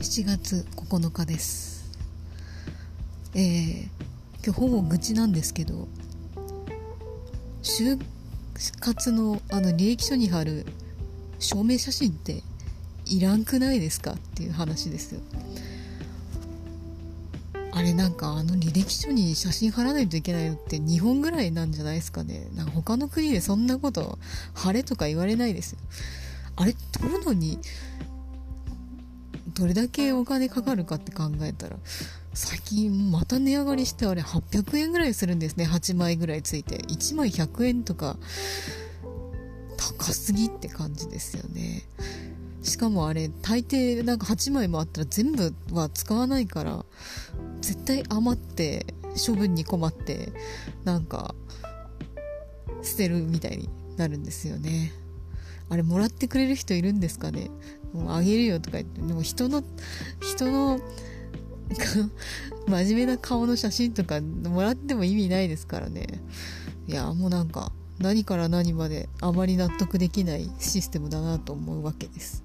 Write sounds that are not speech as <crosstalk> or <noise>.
7月9日です。えー、今日ほぼ愚痴なんですけど就活のあの履歴書に貼る証明写真っていらんくないですかっていう話ですよ。あれなんかあの履歴書に写真貼らないといけないのって日本ぐらいなんじゃないですかね。なんか他の国でそんなこと貼れとか言われないですよ。あれ撮るのにどれだけお金かかるかって考えたら最近また値上がりしてあれ800円ぐらいするんですね。8枚ぐらいついて。1枚100円とか高すぎって感じですよね。しかもあれ大抵なんか8枚もあったら全部は使わないから絶対余って処分に困ってなんか捨てるみたいになるんですよね。あれもらってくれる人いるんですかね？もうあげるよとか言って。でも人の人の <laughs> 真面目な顔の写真とかもらっても意味ないですからね。いやもうなんか何から何まであまり納得できないシステムだなと思うわけです。